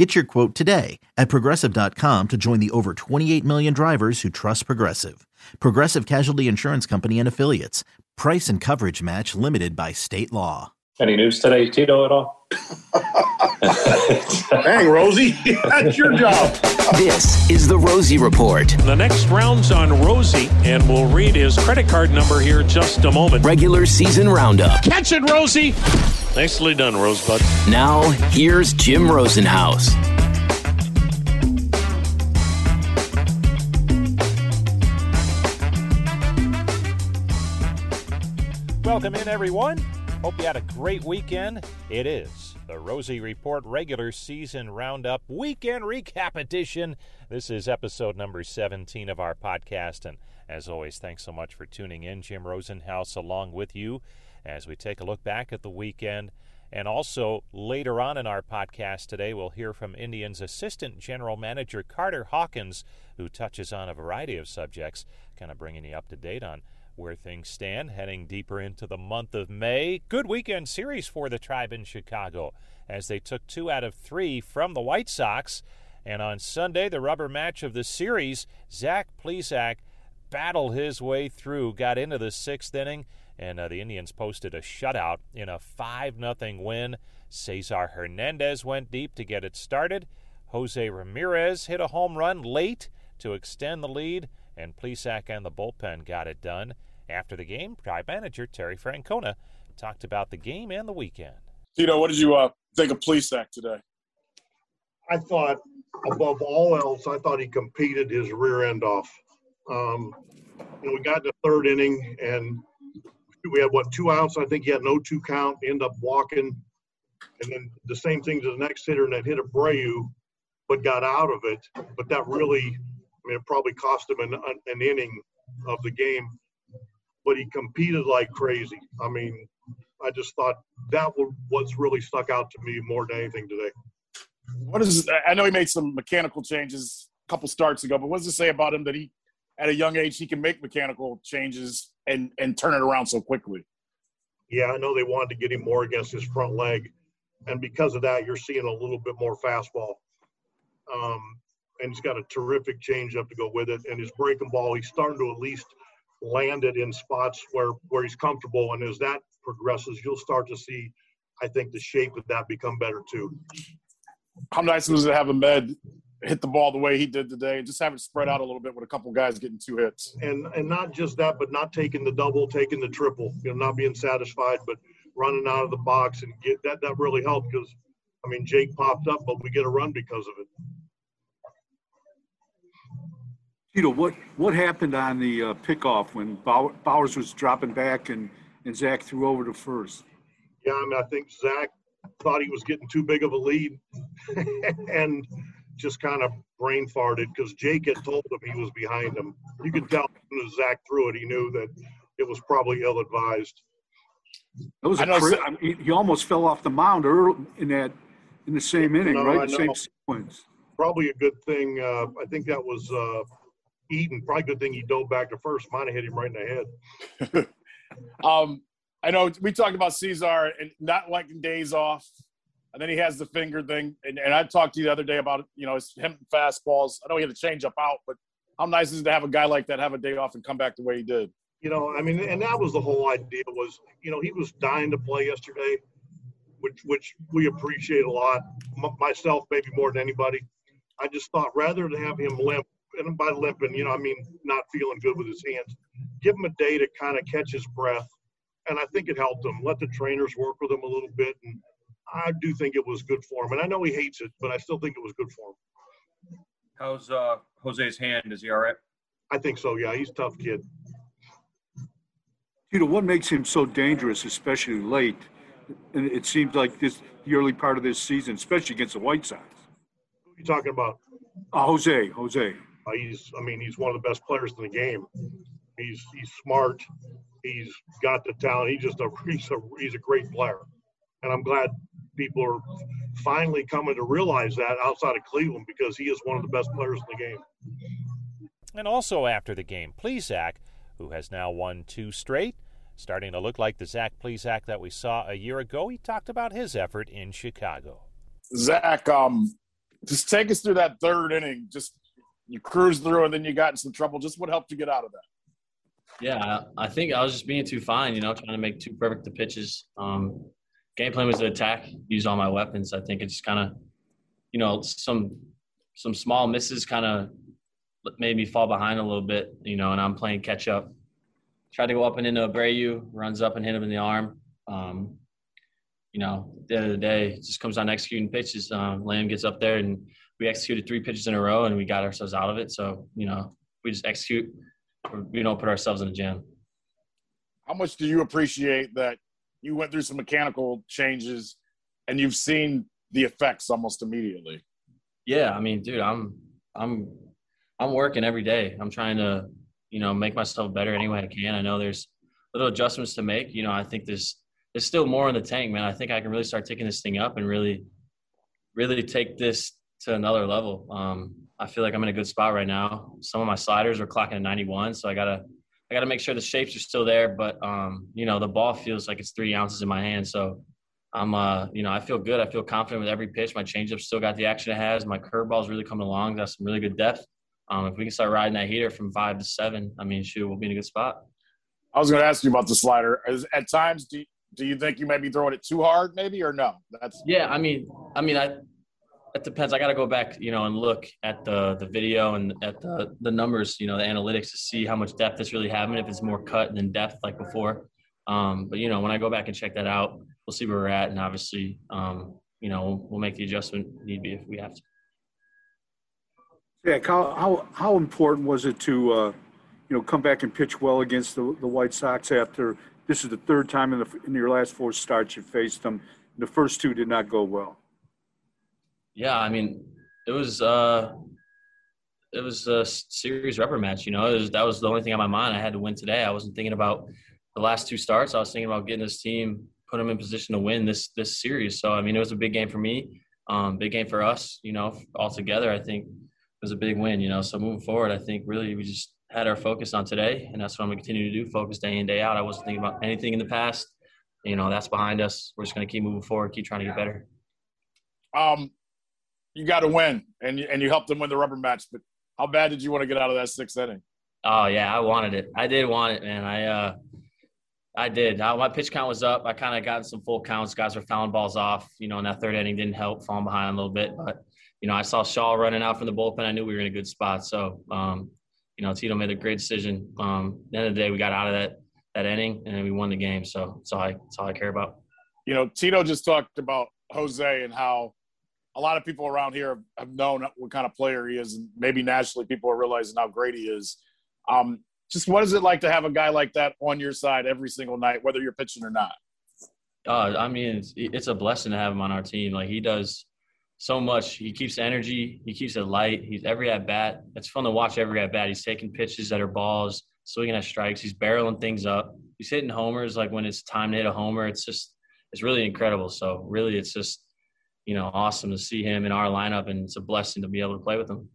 Get your quote today at progressive.com to join the over 28 million drivers who trust Progressive. Progressive Casualty Insurance Company and Affiliates. Price and coverage match limited by state law. Any news today, Tito, at all? Dang, Rosie, that's your job. This is the Rosie Report. The next round's on Rosie, and we'll read his credit card number here just a moment. Regular season roundup. Catch it, Rosie! Nicely done, Rosebud. Now, here's Jim Rosenhaus. Welcome in, everyone. Hope you had a great weekend. It is the Rosie Report regular season roundup weekend recap edition. This is episode number 17 of our podcast. And as always, thanks so much for tuning in. Jim Rosenhaus along with you as we take a look back at the weekend. And also, later on in our podcast today, we'll hear from Indians Assistant General Manager Carter Hawkins, who touches on a variety of subjects, kind of bringing you up to date on where things stand heading deeper into the month of May. Good weekend series for the Tribe in Chicago as they took two out of three from the White Sox. And on Sunday, the rubber match of the series, Zach Plesac battled his way through, got into the sixth inning, and uh, the Indians posted a shutout in a 5 0 win. Cesar Hernandez went deep to get it started. Jose Ramirez hit a home run late to extend the lead, and Plesac and the bullpen got it done. After the game, Tribe manager Terry Francona talked about the game and the weekend. Tito, what did you uh, think of Plesac today? I thought, above all else, I thought he competed his rear end off. Um, you know, we got to third inning, and we had what two outs. I think he had no oh two count. End up walking, and then the same thing to the next hitter, and that hit a Abreu, but got out of it. But that really, I mean, it probably cost him an, an inning of the game. But he competed like crazy. I mean, I just thought that was what's really stuck out to me more than anything today. What is? I know he made some mechanical changes a couple starts ago, but what does it say about him that he, at a young age, he can make mechanical changes and and turn it around so quickly? Yeah, I know they wanted to get him more against his front leg, and because of that, you're seeing a little bit more fastball. Um, and he's got a terrific changeup to go with it, and his breaking ball, he's starting to at least land it in spots where where he's comfortable. And as that progresses, you'll start to see, I think, the shape of that become better too. How nice was it to have Amed hit the ball the way he did today, and just have it spread out a little bit with a couple guys getting two hits. And and not just that, but not taking the double, taking the triple. You know, not being satisfied, but running out of the box and get that. That really helped because, I mean, Jake popped up, but we get a run because of it. Tito, what what happened on the uh, pickoff when Bauers was dropping back and and Zach threw over to first? Yeah, I mean, I think Zach thought he was getting too big of a lead, and just kind of brain farted because Jake had told him he was behind him. You could tell as Zach threw it, he knew that it was probably ill advised. It was a cra- I mean, he almost fell off the mound early in that in the same inning, no, right? The same sequence. Probably a good thing. Uh, I think that was uh, Eden. Probably a good thing he dove back to first. Might have hit him right in the head. um, I know we talked about Cesar and not liking days off and then he has the finger thing. And, and I talked to you the other day about you know his him fastballs. I know he had to change up out, but how nice is it to have a guy like that have a day off and come back the way he did? You know, I mean, and that was the whole idea was you know he was dying to play yesterday, which which we appreciate a lot. M- myself, maybe more than anybody. I just thought rather than have him limp, and by limping, you know, I mean not feeling good with his hands, give him a day to kind of catch his breath. And I think it helped him. Let the trainers work with him a little bit and I do think it was good for him. And I know he hates it, but I still think it was good for him. How's uh, Jose's hand? Is he all right? I think so, yeah. He's a tough kid. You know, what makes him so dangerous, especially late? And it seems like this the early part of this season, especially against the White Sox. Who are you talking about? Uh, Jose, Jose. Uh, he's, I mean, he's one of the best players in the game. He's he's smart. he's got the talent. He's just a he's a he's a great player, and I'm glad people are finally coming to realize that outside of Cleveland because he is one of the best players in the game. And also after the game, Plesac, who has now won two straight, starting to look like the Zach Plesac that we saw a year ago. He talked about his effort in Chicago. Zach, um, just take us through that third inning. Just you cruised through and then you got in some trouble. Just what helped you get out of that? Yeah, I think I was just being too fine, you know, trying to make two perfect the pitches. Um, game plan was to attack, use all my weapons. I think it just kind of, you know, some some small misses kind of made me fall behind a little bit, you know, and I'm playing catch up. Tried to go up and into Abreu, runs up and hit him in the arm. Um, you know, at the end of the day, it just comes down to executing pitches. Um, Lamb gets up there and we executed three pitches in a row and we got ourselves out of it. So, you know, we just execute, we don't put ourselves in a jam. How much do you appreciate that you went through some mechanical changes and you've seen the effects almost immediately? Yeah, I mean, dude, I'm I'm I'm working every day. I'm trying to, you know, make myself better any way I can. I know there's little adjustments to make. You know, I think there's there's still more in the tank, man. I think I can really start taking this thing up and really, really take this to another level. Um, I feel like I'm in a good spot right now. Some of my sliders are clocking at 91, so I gotta I gotta make sure the shapes are still there. But um, you know, the ball feels like it's three ounces in my hand, so I'm uh, you know, I feel good. I feel confident with every pitch. My changeup still got the action it has. My curveball's really coming along. Got some really good depth. Um, if we can start riding that heater from five to seven, I mean, shoot, we'll be in a good spot. I was going to ask you about the slider. At times, do you, do you think you might be throwing it too hard, maybe, or no? That's yeah. I mean, I mean, I it depends. I got to go back, you know, and look at the the video and at the the numbers, you know, the analytics to see how much depth it's really having. If it's more cut than depth like before. Um, but you know, when I go back and check that out, we'll see where we're at, and obviously, um, you know, we'll, we'll make the adjustment need be if we have to. Yeah, how how how important was it to, uh, you know, come back and pitch well against the the White Sox after this is the third time in the in your last four starts you faced them. The first two did not go well. Yeah, I mean, it was uh, it was a series rubber match. You know, was, that was the only thing on my mind. I had to win today. I wasn't thinking about the last two starts. I was thinking about getting this team, put them in position to win this this series. So I mean, it was a big game for me, um, big game for us. You know, all together, I think it was a big win, you know. So moving forward, I think really we just had our focus on today, and that's what I'm to continue to do. Focus day in day out. I wasn't thinking about anything in the past. You know, that's behind us. We're just going to keep moving forward, keep trying to get better. Um, you got to win, and you, and you helped them win the rubber match. But how bad did you want to get out of that sixth inning? Oh yeah, I wanted it. I did want it, man. I uh, I did. I, my pitch count was up. I kind of got some full counts. Guys were fouling balls off. You know, in that third inning didn't help, falling behind a little bit, but you know, I saw Shaw running out from the bullpen. I knew we were in a good spot. So, um, you know, Tito made a great decision. Um, at the end of the day, we got out of that that inning and then we won the game. So that's all I that's all I care about. You know, Tito just talked about Jose and how a lot of people around here have known what kind of player he is, and maybe nationally people are realizing how great he is. Um, just what is it like to have a guy like that on your side every single night, whether you're pitching or not? Uh, I mean, it's, it's a blessing to have him on our team. Like he does so much. He keeps energy. He keeps it light. He's every at bat. It's fun to watch every at bat. He's taking pitches that are balls, swinging at strikes. He's barreling things up. He's hitting homers like when it's time to hit a homer. It's just it's really incredible. So really, it's just you know awesome to see him in our lineup, and it's a blessing to be able to play with him.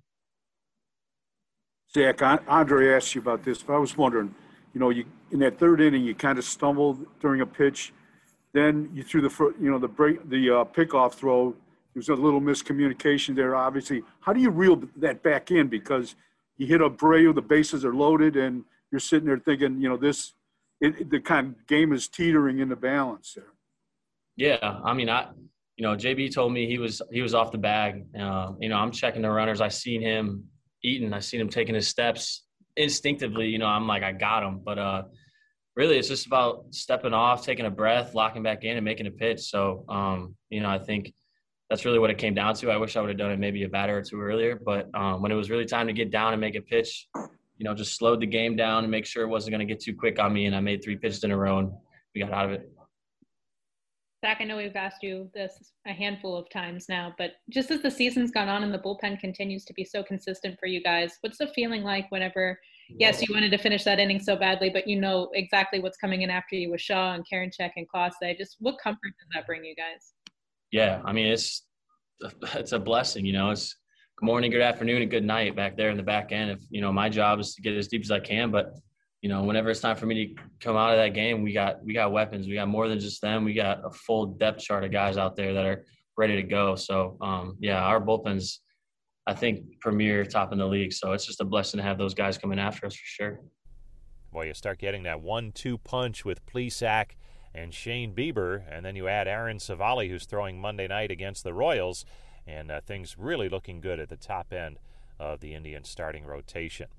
Zach, Andre asked you about this, but I was wondering, you know, you in that third inning, you kind of stumbled during a pitch. Then you threw the you know the break the uh, pickoff throw There was a little miscommunication there, obviously. How do you reel that back in? Because you hit a Abreu, the bases are loaded, and you're sitting there thinking, you know, this, it, the kind of game is teetering in the balance there. Yeah, I mean, I, you know, JB told me he was he was off the bag. Uh, you know, I'm checking the runners. I seen him eating. I seen him taking his steps instinctively. You know, I'm like, I got him. But uh, really, it's just about stepping off, taking a breath, locking back in, and making a pitch. So, um, you know, I think that's really what it came down to. I wish I would have done it maybe a batter or two earlier, but um, when it was really time to get down and make a pitch, you know, just slowed the game down and make sure it wasn't going to get too quick on me. And I made three pitches in a row and we got out of it. Zach, I know we've asked you this a handful of times now, but just as the season's gone on and the bullpen continues to be so consistent for you guys, what's the feeling like whenever yes, you wanted to finish that inning so badly, but you know exactly what's coming in after you with Shaw and Karinchak and Clase. Just what comfort does that bring you guys? Yeah, I mean it's it's a blessing, you know. It's good morning, good afternoon, and good night back there in the back end. If you know, my job is to get as deep as I can, but you know, whenever it's time for me to come out of that game, we got we got weapons. We got more than just them. We got a full depth chart of guys out there that are ready to go. So um, yeah, our bullpen's I think premier top in the league. So it's just a blessing to have those guys coming after us for sure. Well, you start getting that one-two punch with Plesac and Shane Bieber, and then you add Aaron Civale, who's throwing Monday night against the Royals, and uh, things really looking good at the top end of the Indians starting rotation.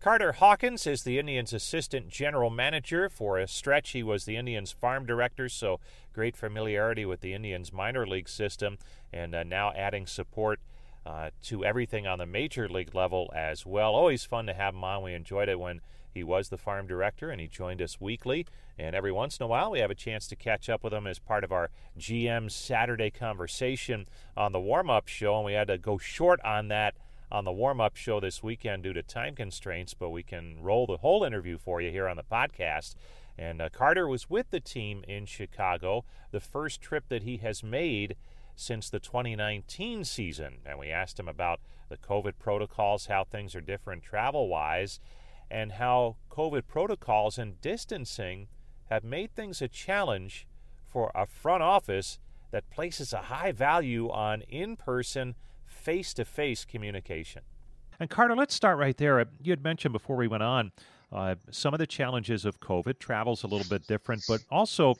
Carter Hawkins is the Indians' assistant general manager. For a stretch, he was the Indians' farm director, so great familiarity with the Indians' minor league system, and uh, now adding support uh, to everything on the major league level as well. Always fun to have him on. We enjoyed it when he was the farm director and he joined us weekly. And every once in a while, we have a chance to catch up with him as part of our GM Saturday conversation on the warm up show. And we had to go short on that on the warm up show this weekend due to time constraints, but we can roll the whole interview for you here on the podcast. And uh, Carter was with the team in Chicago, the first trip that he has made since the 2019 season. And we asked him about the COVID protocols, how things are different travel wise, and how COVID protocols and distancing have made things a challenge for a front office that places a high value on in person, face to face communication. And Carter, let's start right there. You had mentioned before we went on uh, some of the challenges of COVID. Travel's a little bit different, but also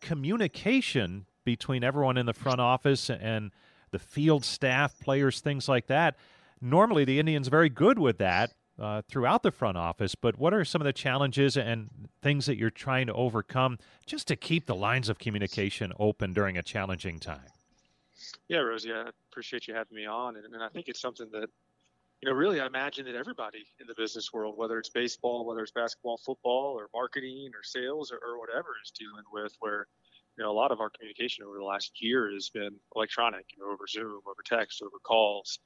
communication between everyone in the front office and the field staff, players, things like that. Normally, the Indians very good with that uh, throughout the front office. But what are some of the challenges and things that you're trying to overcome just to keep the lines of communication open during a challenging time? Yeah, Rosie, I appreciate you having me on, and, and I think it's something that you know, really, I imagine that everybody in the business world, whether it's baseball, whether it's basketball, football, or marketing, or sales, or, or whatever, is dealing with where you know, a lot of our communication over the last year has been electronic, you know, over Zoom, over text, over calls.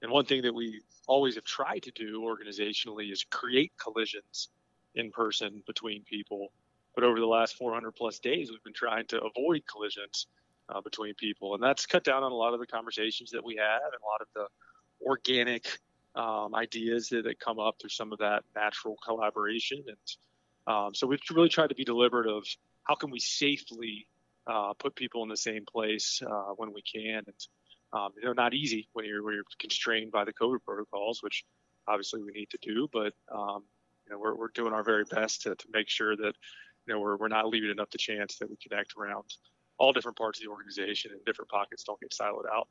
And one thing that we always have tried to do organizationally is create collisions in person between people. But over the last 400 plus days, we've been trying to avoid collisions uh, between people. And that's cut down on a lot of the conversations that we have and a lot of the organic um, ideas that, that come up through some of that natural collaboration. And um, so we've really tried to be deliberate of how can we safely uh, put people in the same place uh, when we can. And um, you know, not easy when you're, when you're constrained by the COVID protocols, which obviously we need to do. But um, you know, we're, we're doing our very best to, to make sure that you know we're, we're not leaving enough the chance that we connect around all different parts of the organization and different pockets don't get siloed out.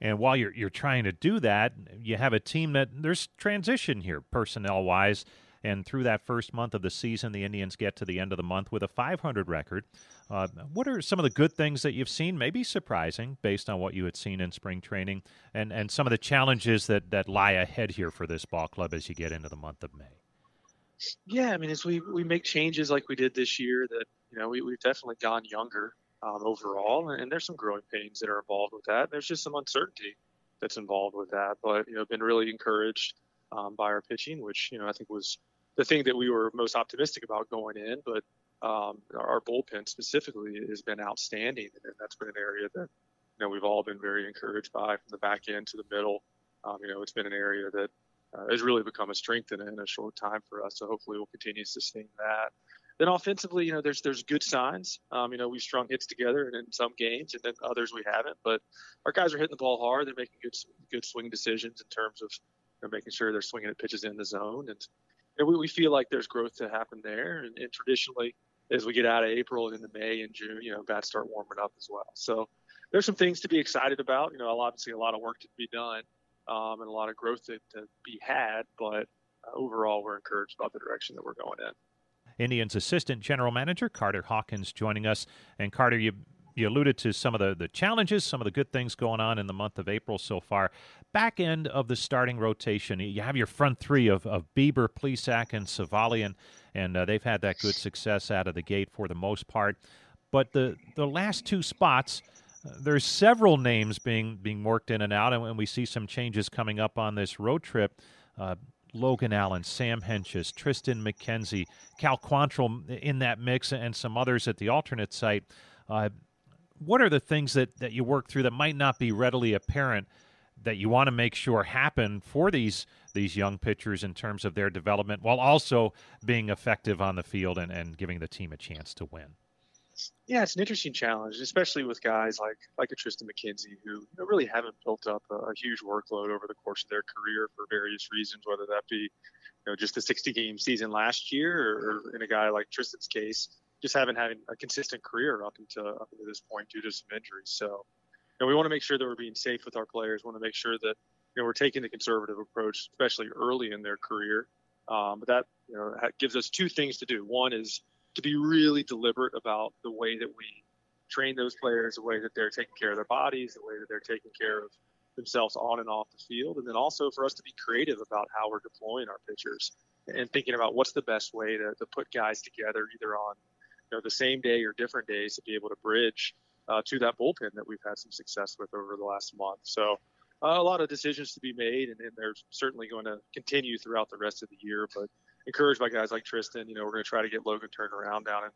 And while you're you're trying to do that, you have a team that there's transition here personnel wise. And through that first month of the season, the Indians get to the end of the month with a 500 record. Uh, what are some of the good things that you've seen, maybe surprising, based on what you had seen in spring training, and, and some of the challenges that, that lie ahead here for this ball club as you get into the month of May? Yeah, I mean, as we, we make changes like we did this year, that you know we, we've definitely gone younger um, overall, and, there's some growing pains that are involved with that. There's just some uncertainty that's involved with that, but you know, been really encouraged um, by our pitching, which you know I think was the thing that we were most optimistic about going in. But um, our bullpen specifically has been outstanding, and that's been an area that you know we've all been very encouraged by from the back end to the middle. Um, you know, it's been an area that uh, has really become a strength in, in a short time for us. So hopefully we'll continue to sustain that. Then offensively, you know, there's there's good signs. Um, you know, we've strung hits together, and in some games, and then others we haven't. But our guys are hitting the ball hard. They're making good good swing decisions in terms of you know, making sure they're swinging at pitches in the zone, and we, we feel like there's growth to happen there. And, and traditionally, as we get out of April and into May and June, you know, bats start warming up as well. So there's some things to be excited about. You know, obviously a lot of work to be done um, and a lot of growth to, to be had, but uh, overall, we're encouraged about the direction that we're going in. Indians assistant general manager Carter Hawkins joining us. And Carter, you you alluded to some of the, the challenges, some of the good things going on in the month of April so far. Back end of the starting rotation, you have your front three of, of Bieber, Plesac, and Civale, and, and uh, they've had that good success out of the gate for the most part. But the, the last two spots, uh, there's several names being being worked in and out, and, and we see some changes coming up on this road trip. Uh, Logan Allen, Sam Hentges, Triston McKenzie, Cal Quantrill in that mix, and some others at the alternate site. Uh, what are the things that, that you work through that might not be readily apparent that you want to make sure happen for these these young pitchers in terms of their development while also being effective on the field and, and giving the team a chance to win? Yeah, it's an interesting challenge, especially with guys like like a Triston McKenzie who really haven't built up a, a, huge workload over the course of their career for various reasons, whether that be you know just a 60 game season last year, or, in a guy like Triston's case, just haven't had a consistent career up until up until this point due to some injuries. So, you know, we want to make sure that we're being safe with our players. Want to make sure that you know we're taking the conservative approach, especially early in their career. Um, but that you know gives us two things to do. One is to be really deliberate about the way that we train those players, the way that they're taking care of their bodies, the way that they're taking care of themselves on and off the field, and then also for us to be creative about how we're deploying our pitchers and thinking about what's the best way to, to put guys together either on you know the same day or different days to be able to bridge uh, to that bullpen that we've had some success with over the last month. So uh, a lot of decisions to be made, and, and they're certainly going to continue throughout the rest of the year. But encouraged by guys like Triston. You know, we're going to try to get Logan turned around down in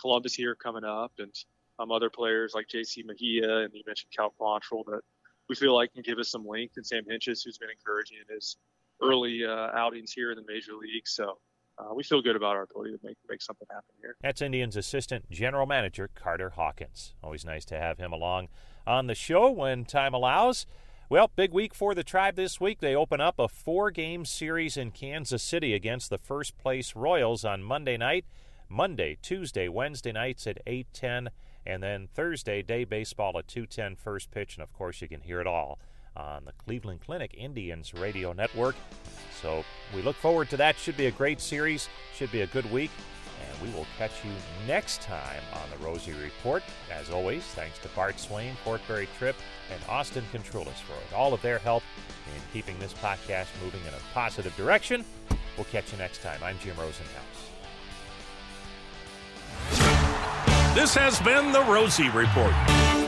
Columbus here coming up, and um, other players like J.C. Mejia and you mentioned Cal Quantrill that we feel like can give us some length, and Sam Hentges, who's been encouraging in his early uh, outings here in the major league. So uh, we feel good about our ability to make make something happen here. That's Indians assistant general manager Carter Hawkins. Always nice to have him along on the show when time allows. Well, big week for the Tribe this week. They open up a four game series in Kansas City against the first place Royals on Monday night. Monday, Tuesday, Wednesday nights at 8:10 and then Thursday day baseball at 2:10 first pitch and of course you can hear it all on the Cleveland Clinic Indians radio network. So, we look forward to that. Should be a great series, should be a good week. And we will catch you next time on the Rosie Report. As always, thanks to Bart Swain, Portbury Trip, and Austin Contrulis for all of their help in keeping this podcast moving in a positive direction. We'll catch you next time. I'm Jim Rosenhaus. This has been the Rosie Report.